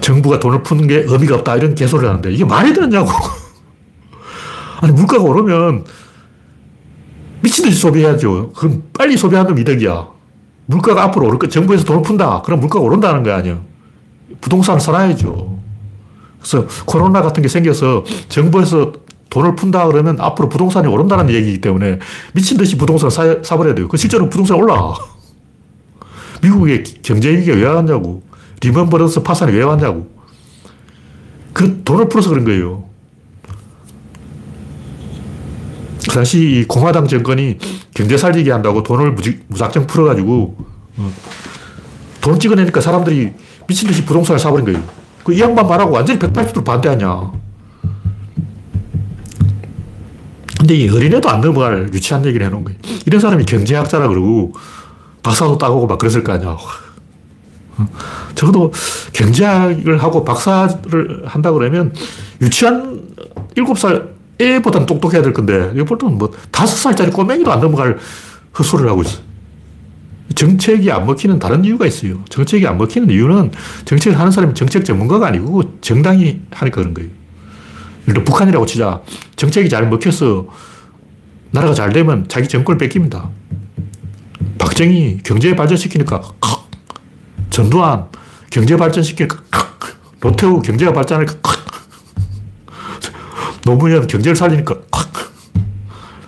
정부가 돈을 푸는 게 의미가 없다 이런 개소리를 하는데 이게 말이 되느냐고. (laughs) 아니 물가가 오르면 미친 듯이 소비해야죠. 그럼 빨리 소비하면 이득이야. 물가가 앞으로 오를 거 정부에서 돈을 푼다. 그럼 물가가 오른다는 거 아니야. 부동산을 살아야죠. 그래서 코로나 같은 게 생겨서 정부에서 돈을 푼다 그러면 앞으로 부동산이 오른다는 얘기이기 때문에 미친 듯이 부동산을 사, 사버려야 돼요. 그 실제로 부동산 올라. 미국의 경제 위기가 왜 왔냐고. 리먼 브러스 파산이 왜 왔냐고. 그 돈을 풀어서 그런 거예요. 그 당시 공화당 정권이 경제 살리게 한다고 돈을 무작정 풀어가지고 어, 돈 찍어내니까 사람들이 미친 듯이 부동산을 사버린 거예요. 그 이 양반 말하고 완전히 180도 반대하냐. 근데 이 어린애도 안 넘어갈 유치한 얘기를 해놓은 거예요. 이런 사람이 경제학자라 그러고 박사도 따고 막 그랬을 거 아니야. 어, 적어도 경제학을 하고 박사를 한다 그러면 유치한 7살 애보다는 똑똑해야 될 건데, 이보다는 뭐, 다섯 살짜리 꼬맹이도 안 넘어갈 헛소리를 하고 있어. 정책이 안 먹히는 다른 이유가 있어요. 정책이 안 먹히는 이유는 정책을 하는 사람이 정책 전문가가 아니고 정당이 하니까 그런 거예요. 예를 들어 북한이라고 치자. 정책이 잘 먹혀서 나라가 잘 되면 자기 정권을 뺏깁니다. 박정희 경제 발전시키니까 전두환 경제 발전시키니까 노태우 경제가 발전하니까 노무현 경제를 살리니까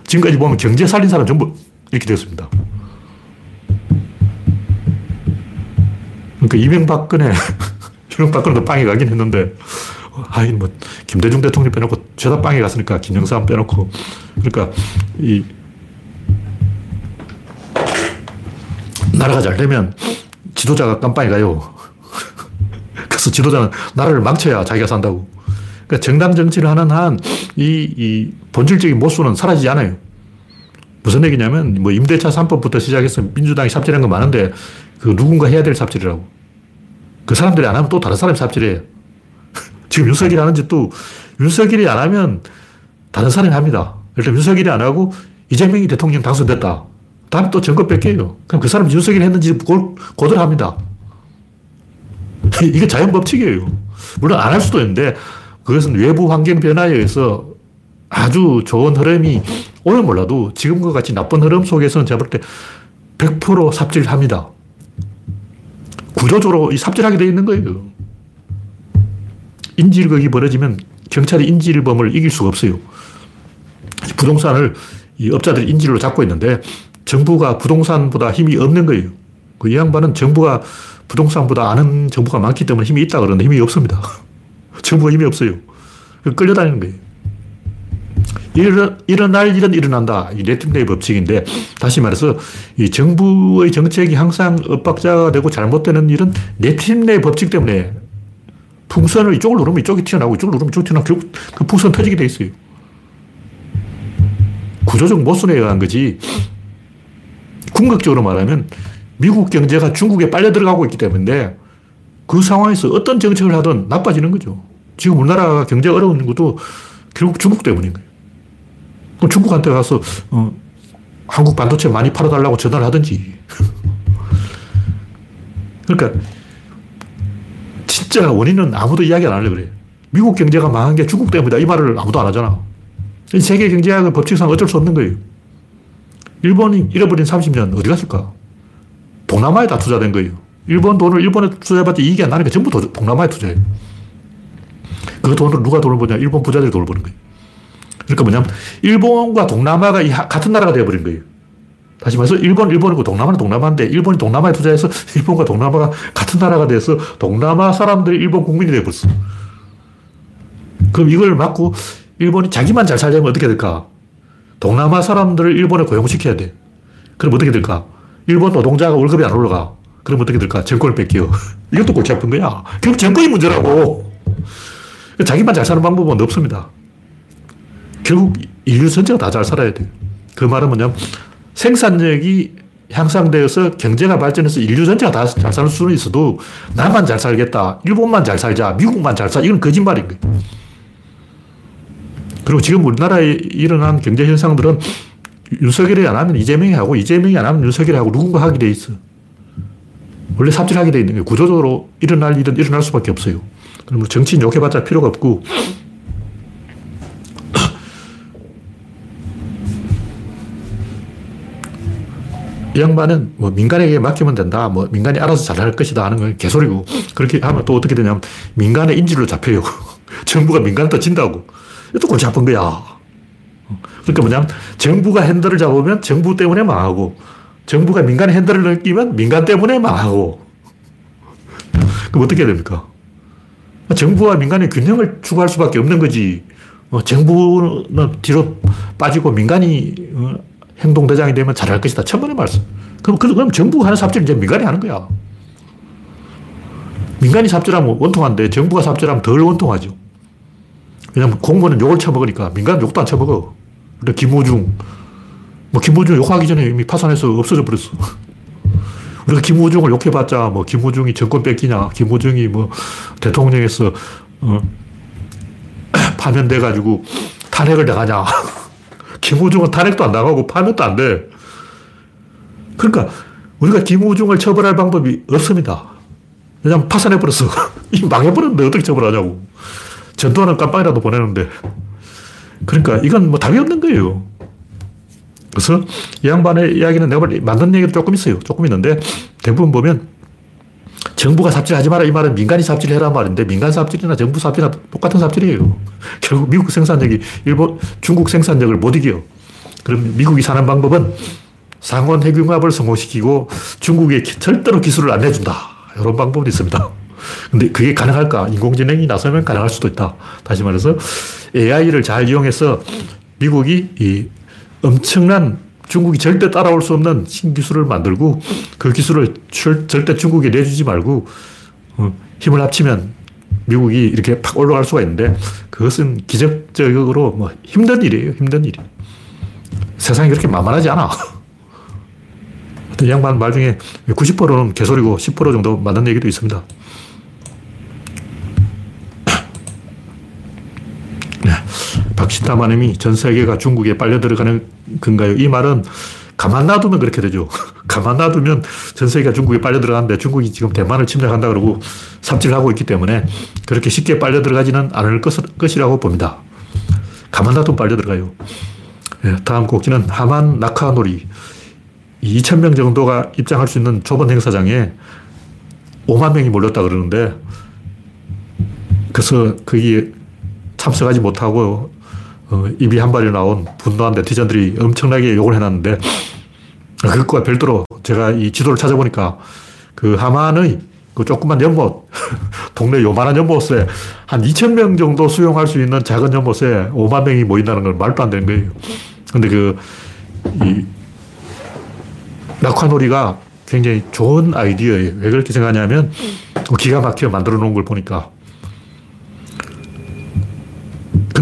지금까지 보면 경제 살린 사람 전부 이렇게 됐습니다. 그러니까 이명박근혜, (laughs) 이명박근혜도 빵에 가긴 했는데, 하긴 뭐, 김대중 대통령 빼놓고 죄다 빵에 갔으니까 김영삼 빼놓고. 그러니까 이, 나라가 잘 되면 지도자가 깜빵에 가요. (laughs) 그래서 지도자는 나라를 망쳐야 자기가 산다고. 그러니까 정당 정치를 하는 한 이, 이 본질적인 모순은 사라지지 않아요. 무슨 얘기냐면 뭐 임대차 3법부터 시작해서 민주당이 삽질한 거 많은데 그 누군가 해야 될 삽질이라고. 그 사람들이 안 하면 또 다른 사람이 삽질해. (laughs) 지금 윤석열이 하는 짓도 윤석열이 안 하면 다른 사람이 합니다. 일단 윤석열이 안 하고 이재명이 대통령 당선됐다. 다음에 또 정권 뺏겨요. 그럼 그 사람이 윤석열이 했는지 고들합니다. (laughs) 이게 자연 법칙이에요. 물론 안 할 수도 있는데 그것은 외부 환경 변화에 의해서 아주 좋은 흐름이 오면 몰라도 지금과 같이 나쁜 흐름 속에서는 제가 볼 때 100% 삽질합니다. 구조적으로 이 삽질하게 되어 있는 거예요. 인질극이 벌어지면 경찰이 인질범을 이길 수가 없어요. 부동산을 이 업자들이 인질로 잡고 있는데 정부가 부동산보다 힘이 없는 거예요. 그이 양반은 정부가 부동산보다 아는 정부가 많기 때문에 힘이 있다 그러는데 힘이 없습니다. (laughs) 정부가 힘이 없어요. 끌려다니는 거예요. 일어, 일어날 일은 일어난다. 이 네팅데이 법칙인데, 다시 말해서, 이 정부의 정책이 항상 엇박자가 되고 잘못되는 일은 네팅데이 법칙 때문에 풍선을 이쪽을 누르면 이쪽이 튀어나오고 이쪽을 누르면 이쪽이 튀어나오고 결국 그 풍선 터지게 돼 있어요. 구조적 모순에 의한 거지. 궁극적으로 말하면 미국 경제가 중국에 빨려 들어가고 있기 때문에 그 상황에서 어떤 정책을 하든 나빠지는 거죠. 지금 우리나라가 경제 어려운 것도 결국 중국 때문인 거예요. 그럼 중국한테 가서 어, 한국 반도체 많이 팔아달라고 전화를 하든지. (laughs) 그러니까 진짜 원인은 아무도 이야기 안 하려고 그래. 미국 경제가 망한 게 중국 때문이다. 이 말을 아무도 안 하잖아. 세계 경제학의 법칙상 어쩔 수 없는 거예요. 일본이 잃어버린 30년 어디 갔을까? 동남아에 다 투자된 거예요. 일본 돈을 일본에 투자해봤자 이익이 안 나니까 전부 동남아에 투자해. 그 돈을 누가 돈을 버냐? 일본 부자들이 돈을 버는 거예요. 그러니까 뭐냐면, 일본과 동남아가 같은 나라가 되어버린 거예요. 다시 말해서 일본, 일본이고 동남아는 동남아인데 일본이 동남아에 투자해서 (laughs) 일본과 동남아가 같은 나라가 돼서 동남아 사람들이 일본 국민이 되어버렸어. 그럼 이걸 막고 일본이 자기만 잘 살려면 어떻게 될까? 동남아 사람들을 일본에 고용시켜야 돼. 그럼 어떻게 될까? 일본 노동자가 월급이 안 올라가. 그럼 어떻게 될까? 정권을 뺏겨. (laughs) 이것도 골치 아픈 거야. 결국 정권이 문제라고. 자기만 잘 사는 방법은 없습니다. 결국 인류 전체가 다 잘 살아야 돼요. 그 말은 뭐냐면 생산력이 향상되어서 경제가 발전해서 인류 전체가 다잘 사는 수는 있어도 나만 잘 살겠다. 일본만 잘 살자. 미국만 잘 살. 이건 거짓말인 거예요. 그리고 지금 우리나라에 일어난 경제 현상들은 윤석열이 안 하면 이재명이 하고 이재명이 안 하면 윤석열이 하고 누군가 하게 돼 있어. 원래 삽질하게 돼 있는 게 구조적으로 일어날 일은 일어날 수밖에 없어요. 그럼 정치인 욕해봤자 필요가 없고 이 양반은 뭐 민간에게 맡기면 된다. 뭐 민간이 알아서 잘 할 것이다 하는 건 개소리고 그렇게 하면 또 어떻게 되냐면 민간의 인질로 잡혀요. (laughs) 정부가 민간한테 진다고. 이것도 골치 아픈 거야. 그러니까 뭐냐면 정부가 핸들을 잡으면 정부 때문에 망하고 정부가 민간의 핸들을 느끼면 민간 때문에 망하고 그럼 어떻게 됩니까? 정부와 민간의 균형을 추구할 수밖에 없는 거지. 어, 정부는 뒤로 빠지고 민간이 어, 행동대장이 되면 잘할 것이다. 천번의 말씀. 그럼, 그럼 정부가 하는 삽질은 이제 민간이 하는 거야. 민간이 삽질하면 원통한데 정부가 삽질하면 덜 원통하죠. 왜냐면 공무원은 욕을 쳐먹으니까 민간은 욕도 안 쳐먹어. 근데 김우중, 뭐 김우중 욕하기 전에 이미 파산해서 없어져 버렸어. (laughs) 우리가 김우중을 욕해봤자 뭐 김우중이 정권 뺏기냐, 김우중이 뭐 대통령에서 어, (clears throat) 파면돼가지고 탄핵을 당하냐. (laughs) 김우중은 탄핵도 안 나가고 파면도 안 돼. 그러니까 우리가 김우중을 처벌할 방법이 없습니다. 왜냐면 파산해버렸어. (laughs) 이 망해버렸는데 어떻게 처벌하냐고. 전두환은 깜빵이라도 보내는데. 그러니까 이건 뭐 답이 없는 거예요. 그래서 이 양반의 이야기는 내가 만든 얘기도 조금 있어요. 조금 있는데 대부분 보면 정부가 삽질하지 마라 이 말은 민간이 삽질해라 말인데 민간 삽질이나 정부 삽질이나 똑같은 삽질이에요. (laughs) 결국 미국 생산력이 일본, 중국 생산력을 못 이겨. 그럼 미국이 사는 방법은 상원 핵융합을 성공시키고 중국에 절대로 기술을 안 내준다. 이런 방법이 있습니다. (laughs) 근데 그게 가능할까? 인공지능이 나서면 가능할 수도 있다. 다시 말해서 AI를 잘 이용해서 미국이 이 엄청난 중국이 절대 따라올 수 없는 신기술을 만들고 그 기술을 절대 중국에 내주지 말고 어, 힘을 합치면 미국이 이렇게 팍 올라갈 수가 있는데 그것은 기적적으로 뭐 힘든 일이에요. 힘든 일이. 세상이 그렇게 만만하지 않아. (laughs) 양반 말 중에 90%는 개소리고 10% 정도 맞는 얘기도 있습니다. 박시타마님이 전 세계가 중국에 빨려 들어가는 건가요? 이 말은 가만 놔두면 그렇게 되죠. (laughs) 가만 놔두면 전 세계가 중국에 빨려 들어가는데 중국이 지금 대만을 침략한다 그러고 삽질하고 있기 때문에 그렇게 쉽게 빨려 들어가지는 않을 것, 이라고 봅니다. 가만 놔두면 빨려 들어가요. 네, 다음 곡지는 하만 나카놀이. 2,000명 정도가 입장할 수 있는 좁은 행사장에 5만 명이 몰렸다 그러는데 그래서 거기 참석하지 못하고 어, 입이 한 발이 나온 분노한 네티즌들이 엄청나게 욕을 해놨는데 그것과 별도로 제가 이 지도를 찾아보니까 그 하만의 그 조그만 연못, (laughs) 동네 요만한 연못에 한 2천 명 정도 수용할 수 있는 작은 연못에 5만 명이 모인다는 건 말도 안 되는 거예요. 근데 그, 이, 낙화놀이가 굉장히 좋은 아이디어예요. 왜 그렇게 생각하냐면, 기가 막혀 만들어 놓은 걸 보니까.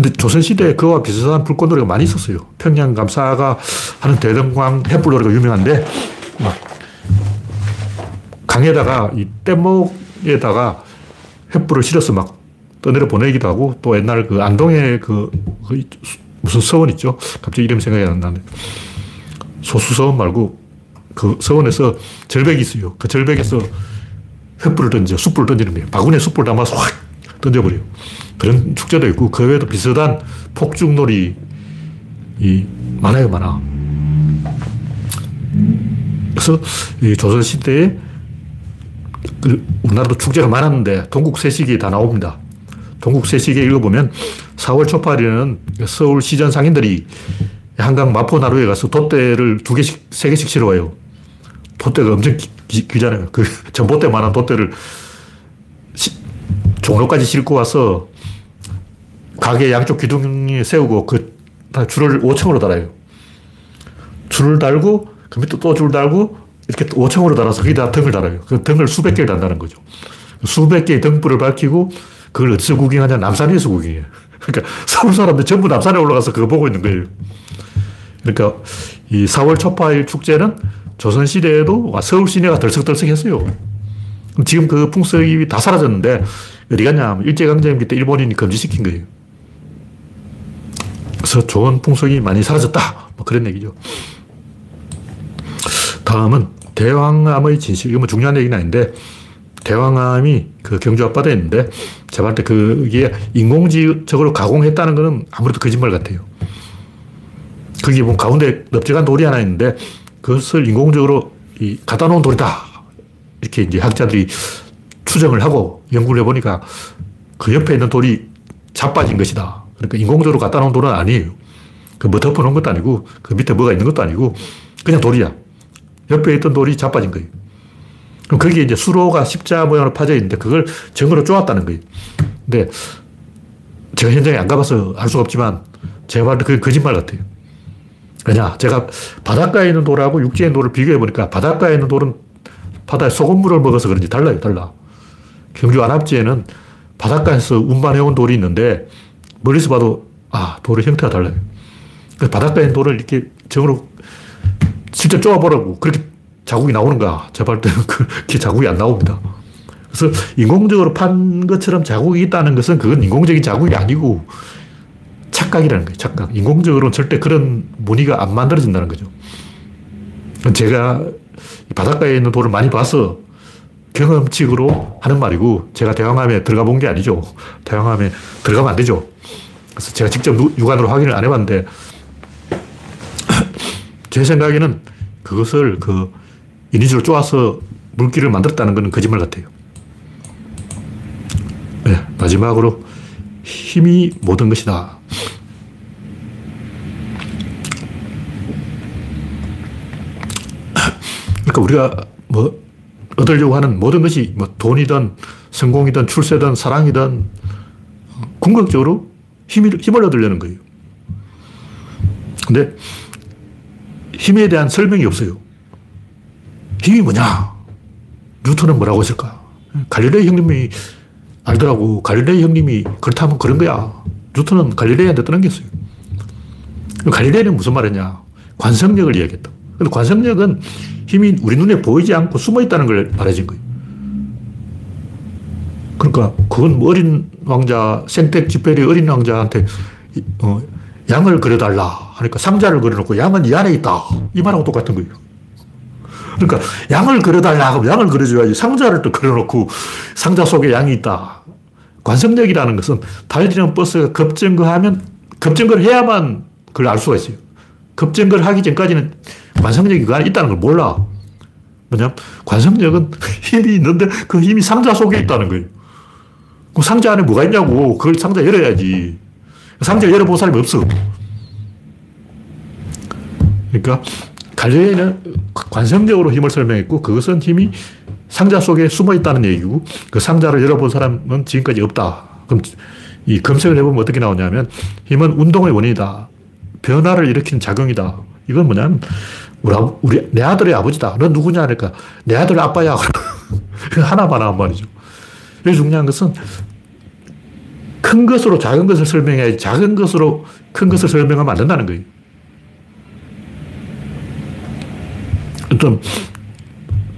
근데 조선시대에 그와 비슷한 불꽃놀이가 많이 있었어요. 평양 감사가 하는 대등광 햇불놀이가 유명한데, 막, 강에다가, 이 뗏목에다가 햇불을 실어서 막 떠내려 보내기도 하고, 또 옛날 그 안동에 그, 그 무슨 서원 있죠? 갑자기 이름 생각이 안 나는데. 소수 서원 말고 그 서원에서 절벽이 있어요. 그 절벽에서 횃불을 던져, 숯불을 던지는 거예요. 바구니에 숯불 담아서 확 던져버려요. 그런 축제도 있고 그 외에도 비슷한 폭죽놀이 이 많아요, 많아. 그래서 이 조선 시대에 그 우리나라도 축제가 많았는데 동국세식이 다 나옵니다. 동국세식에 읽어보면 4월 초파일에는 서울 시전 상인들이 한강 마포나루에 가서 돛대를 두 개씩, 세 개씩 실어 와요. 돛대가 엄청 기, 잖아요 그 전봇대만한 돛대를 시, 종로까지 싣고 와서 가게 양쪽 기둥에 세우고 그 줄을 5층으로 달아요. 줄을 달고 그 밑에 또 줄 달고 이렇게 5층으로 달아서 거기다 등을 달아요. 그 등을 수백 개를 단다는 거죠. 수백 개의 등불을 밝히고 그걸 어디서 구경하냐? 남산 에서 구경해요. (laughs) 그러니까 서울 사람들 전부 남산에 올라가서 그거 보고 있는 거예요. 그러니까 이 4월 초파일 축제는 조선시대에도 서울 시내가 덜썩덜썩했어요. 지금 그 풍습이 다 사라졌는데 어디 갔냐 일제강점기 때 일본인이 금지시킨 거예요. 그래서 좋은 풍속이 많이 사라졌다. 뭐 그런 얘기죠. 다음은 대왕암의 진실. 이건 뭐 중요한 얘기는 아닌데, 대왕암이 그 경주 앞바다에 있는데, 제가 볼때 그게 인공지적으로 가공했다는 것은 아무래도 거짓말 같아요. 거기 뭐 가운데 넓적한 돌이 하나 있는데, 그것을 인공적으로 이 갖다 놓은 돌이다. 이렇게 이제 학자들이 추정을 하고 연구를 해보니까 그 옆에 있는 돌이 자빠진 것이다. 그러니까 인공적으로 갖다 놓은 돌은 아니에요. 그뭐 덮어놓은 것도 아니고 그 밑에 뭐가 있는 것도 아니고 그냥 돌이야. 옆에 있던 돌이 자빠진 거예요. 그럼 거기에 이제 수로가 십자 모양으로 파져 있는데 그걸 정으로 쪼았다는 거예요. 근데 제가 현장에 안 가봐서 알 수가 없지만 제가 때 그게 거짓말 같아요. 왜냐? 제가 바닷가에 있는 돌하고 육지에 있는 돌을 비교해 보니까 바닷가에 있는 돌은 바다에 소금물을 먹어서 그런지 달라요, 달라. 경주 안압지에는 바닷가에서 운반해온 돌이 있는데 멀리서 봐도 아, 돌의 형태가 달라요. 바닷가에 돌을 이렇게 정으로 실제 쪼아보라고 그렇게 자국이 나오는가? 제발 (laughs) 그렇게 자국이 안 나옵니다. 그래서 인공적으로 판 것처럼 자국이 있다는 것은 그건 인공적인 자국이 아니고 착각이라는 거예요. 착각. 인공적으로는 절대 그런 무늬가 안 만들어진다는 거죠. 제가 바닷가에 있는 돌을 많이 봐서 경험칙으로 하는 말이고 제가 대왕암에 들어가 본 게 아니죠. 대왕암에 들어가면 안 되죠. 그래서 제가 직접 육안으로 확인을 안 해봤는데 제 생각에는 그것을 그 인위적으로 쪼아서 물기를 만들었다는 것은 거짓말 같아요. 네, 마지막으로 힘이 모든 것이다. 그러니까 우리가 뭐 얻으려고 하는 모든 것이 뭐 돈이든 성공이든 출세든 사랑이든 궁극적으로 힘을, 힘을 얻으려는 거예요. 근데 힘에 대한 설명이 없어요. 힘이 뭐냐? 뉴턴은 뭐라고 했을까? 갈릴레이 형님이 알더라고. 갈릴레이 형님이 그렇다면 그런 거야. 뉴턴은 갈릴레이한테 떠넘겼어요. 갈릴레이는 무슨 말이냐? 관성력을 이야기했다. 근데 관성력은 힘이 우리 눈에 보이지 않고 숨어 있다는 걸 말해준 거예요. 그러니까 그건 뭐 어린 왕자, 생택 지페리 어린 왕자한테 어, 양을 그려달라 하니까 상자를 그려놓고 양은 이 안에 있다. 이 말하고 똑같은 거예요. 그러니까 양을 그려달라 하면 양을 그려줘야지 상자를 또 그려놓고 상자 속에 양이 있다. 관성력이라는 것은 달리는 버스가 급정거하면 급정거를 해야만 그걸 알 수가 있어요. 급정거를 하기 전까지는 관성력이 그 안에 있다는 걸 몰라. 뭐냐? 관성력은 (laughs) 힘이 있는데 그 힘이 상자 속에 있다는 거예요. 그 상자 안에 뭐가 있냐고. 그걸 상자 열어야지. 상자 열어본 사람이 없어. 그러니까 갈릴레이는 관성적으로 힘을 설명했고 그것은 힘이 상자 속에 숨어 있다는 얘기고 그 상자를 열어본 사람은 지금까지 없다. 그럼 이 검색을 해보면 어떻게 나오냐면 힘은 운동의 원인이다. 변화를 일으키는 작용이다. 이건 뭐냐면 우리, 우리 내 아들의 아버지다. 넌 누구냐 하니까 내 아들 아빠야. (laughs) 하나만 한 말이죠. 여기 중요한 것은 큰 것으로 작은 것을 설명해야지 작은 것으로 큰 것을 설명하면 안 된다는 거예요. 어떤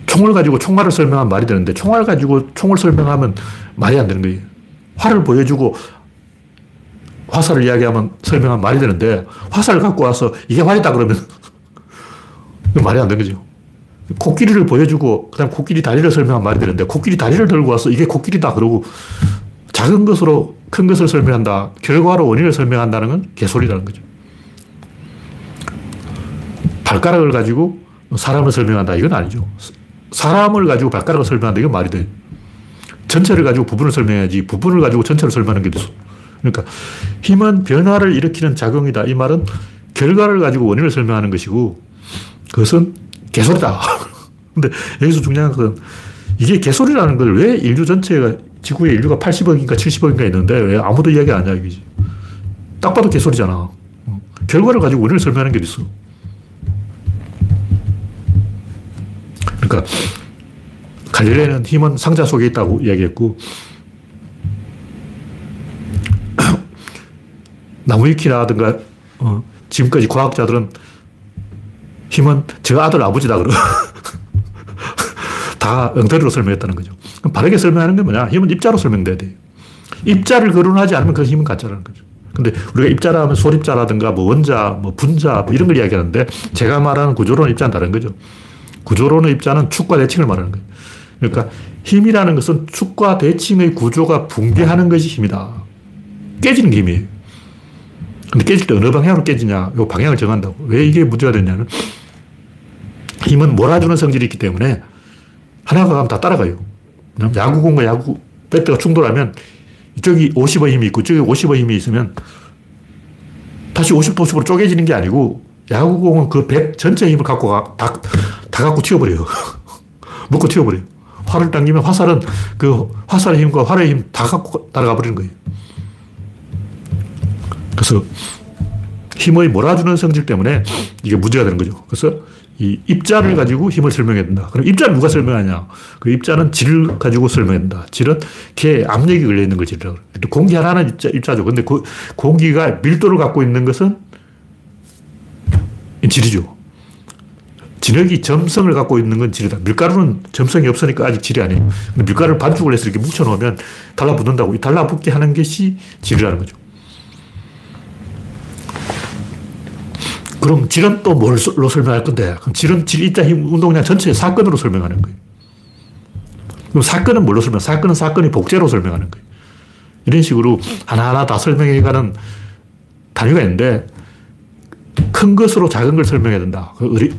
총을 가지고 총알을 설명하면 말이 되는데 총알 가지고 총을 설명하면 말이 안 되는 거예요. 활을 보여주고 화살을 이야기하면 설명하면 말이 되는데 화살을 갖고 와서 이게 활이다 그러면 (laughs) 말이 안 되는 거죠. 코끼리를 보여주고 그다음 코끼리 다리를 설명하면 말이 되는데 코끼리 다리를 들고 와서 이게 코끼리다 그러고 작은 것으로 큰 것을 설명한다. 결과로 원인을 설명한다는 건 개소리라는 거죠. 발가락을 가지고 사람을 설명한다. 이건 아니죠. 사람을 가지고 발가락을 설명한다. 이건 말이 돼. 전체를 가지고 부분을 설명해야지 부분을 가지고 전체를 설명하는 게 됐어. 그러니까 힘은 변화를 일으키는 작용이다. 이 말은 결과를 가지고 원인을 설명하는 것이고 그것은 개소리다. (laughs) 근데 여기서 중요한 건 이게 개소리라는 걸 왜 인류 전체가 지구에 인류가 80억인가 70억인가 있는데 왜 아무도 이야기 안 하냐 이거지. 딱 봐도 개소리잖아. 결과를 가지고 원인을 설명하는 게 있어. 그러니까 갈릴레는 힘은 상자 속에 있다고 이야기했고 (clears throat) 나무위키라든가 어, 지금까지 과학자들은 힘은 저 아들 아버지다 그러 (laughs) 다 엉터리로 설명했다는 거죠. 바르게 설명하는 게 뭐냐? 힘은 입자로 설명돼야 돼요. 입자를 거론하지 않으면 그 힘은 가짜라는 거죠. 근데 우리가 입자라 하면 소립자라든가 뭐 원자, 뭐 분자 뭐 이런 걸 이야기하는데 제가 말하는 구조론 입자는 다른 거죠. 구조론의 입자는 축과 대칭을 말하는 거예요. 그러니까 힘이라는 것은 축과 대칭의 구조가 붕괴하는 것이 힘이다. 깨지는 게 힘이에요. 근데 깨질 때 어느 방향으로 깨지냐, 이 방향을 정한다고. 왜 이게 문제가 되냐는 힘은 몰아주는 성질이 있기 때문에 하나가 가면 다 따라가요. 야구공과 야구 배트가 충돌하면 이쪽이 50의 힘이 있고 이쪽에 50의 힘이 있으면 다시 50, 50으로 쪼개지는 게 아니고 야구공은 그백 전체 힘을 갖고 가, 다, 다 갖고 튀어버려요. (laughs) 묶고 튀어버려요. 활을 당기면 화살은 그 화살의 힘과 활의 힘 다 갖고 따라가 버리는 거예요. 그래서 힘의 몰아주는 성질 때문에 이게 문제가 되는 거죠. 그래서 이 입자를 가지고 힘을 설명해야 된다. 그럼 입자를 누가 설명하냐? 그 입자는 질을 가지고 설명해야 된다. 질은 걔 압력이 걸려 있는 그래요. 공기 하나는 입자, 입자죠. 근데 그 공기가 밀도를 갖고 있는 것은 질이죠. 진흙이 점성을 갖고 있는 건 질이다. 밀가루는 점성이 없으니까 아직 질이 아니에요. 근데 밀가루를 반죽을 해서 이렇게 뭉쳐놓으면 달라붙는다고. 이 달라붙게 하는 것이 질이라는 거죠. 그럼 질은 또 뭘로 설명할 건데? 그럼 질은 질, 입자, 힘, 운동량 전체 사건으로 설명하는 거예요. 그럼 사건은 뭘로 설명? 사건은 사건이 복제로 설명하는 거예요. 이런 식으로 하나하나 다 설명해가는 단위가 있는데 큰 것으로 작은 걸 설명해야 된다. 그, 의리,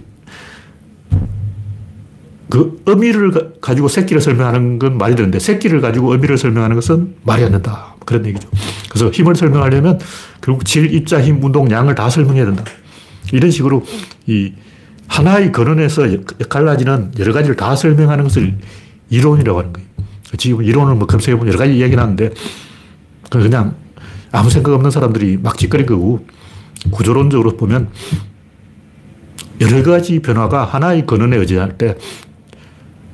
그 의미를 가 지고 새끼를 설명하는 건 말이 되는데 새끼를 가지고 의미를 설명하는 것은 말이 안 된다. 그런 얘기죠. 그래서 힘을 설명하려면 결국 질, 입자, 힘, 운동, 양을 다 설명해야 된다. 이런 식으로 이 하나의 근원에서 갈라지는 여러 가지를 다 설명하는 것을 이론이라고 하는 거예요. 지금 이론을 뭐 검색해보면 여러 가지 이야기는 하는데 그냥 아무 생각 없는 사람들이 막 짓거린 거고 구조론적으로 보면 여러 가지 변화가 하나의 근원에 의지할 때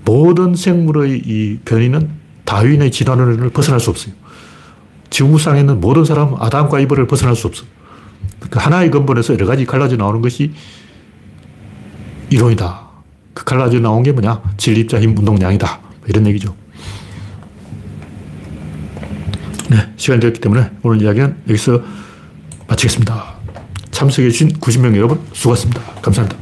모든 생물의 이 변이는 다윈의 진화론을 벗어날 수 없어요. 지구상에 있는 모든 사람은 아담과 이브를 벗어날 수 없어요. 그 하나의 근본에서 여러 가지 갈라져 나오는 것이 이론이다. 그 갈라져 나온 게 뭐냐? 진립자, 힘, 운동량이다. 이런 얘기죠. 네, 시간이 되었기 때문에 오늘 이야기는 여기서 마치겠습니다. 참석해주신 90명 여러분 수고하셨습니다. 감사합니다.